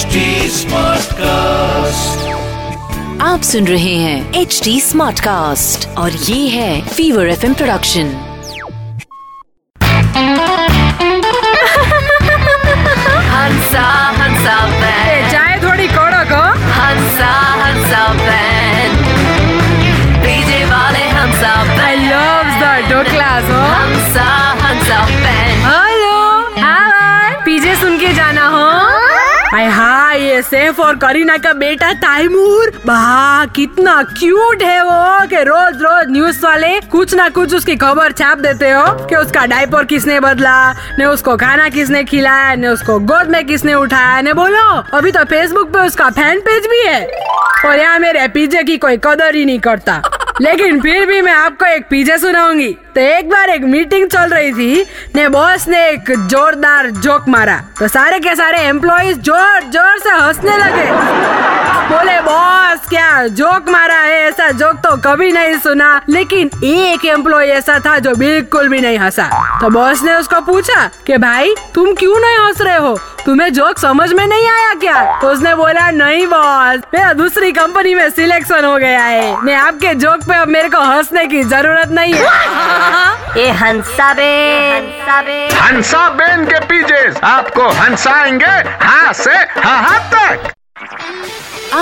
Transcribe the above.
HD Smartcast. आप सुन रहे हैं एच डी स्मार्ट कास्ट और ये है फीवर एफ़ प्रोडक्शन हंसा थोड़ी कड़क हो हंसा हंसा डीजे वाले हंसा आई द हो हंसा हंसा ये सैफ और करीना का बेटा तैमूर वाह कितना क्यूट है वो कि रोज रोज न्यूज़ वाले कुछ ना कुछ उसकी खबर छाप देते हो कि उसका डायपर किसने बदला, ने उसको खाना किसने खिलाया, ने उसको गोद में किसने उठाया, ने बोलो। अभी तो फेसबुक पे उसका फ़ैन पेज भी है। और यहाँ मेरे पीजे की कोई कदर ही नहीं करता। लेकिन फिर भी मैं आपको एक पीछे सुनाऊँगी। तो एक बार एक मीटिंग चल रही थी, ने बॉस ने एक जोरदार जोक मारा। तो सारे के सारे एम्प्लॉज ज़ोर ज़ोर से हंसने लगे। बोले, बॉस, क्या जोक मारा है ऐसा जोक तो कभी नहीं सुना। लेकिन एक एम्प्लॉय ऐसा था जो बिल्कुल भी नहीं हंसा। तो बॉस ने उसको पूछा कि भाई तुम क्यों नहीं हंस रहे हो? तुम्हें जोक समझ में नहीं आया क्या? तो उसने बोला नहीं बॉस मेरा दूसरी कंपनी में सिलेक्शन हो गया है। मैं आपके जोक पे अब मेरे को हंसने की ज़रूरत नहीं है। ये हंसा बे हंसा बे हंसा बेन के पीजे आपको हंसाएँगे हाँ से हाँ तक।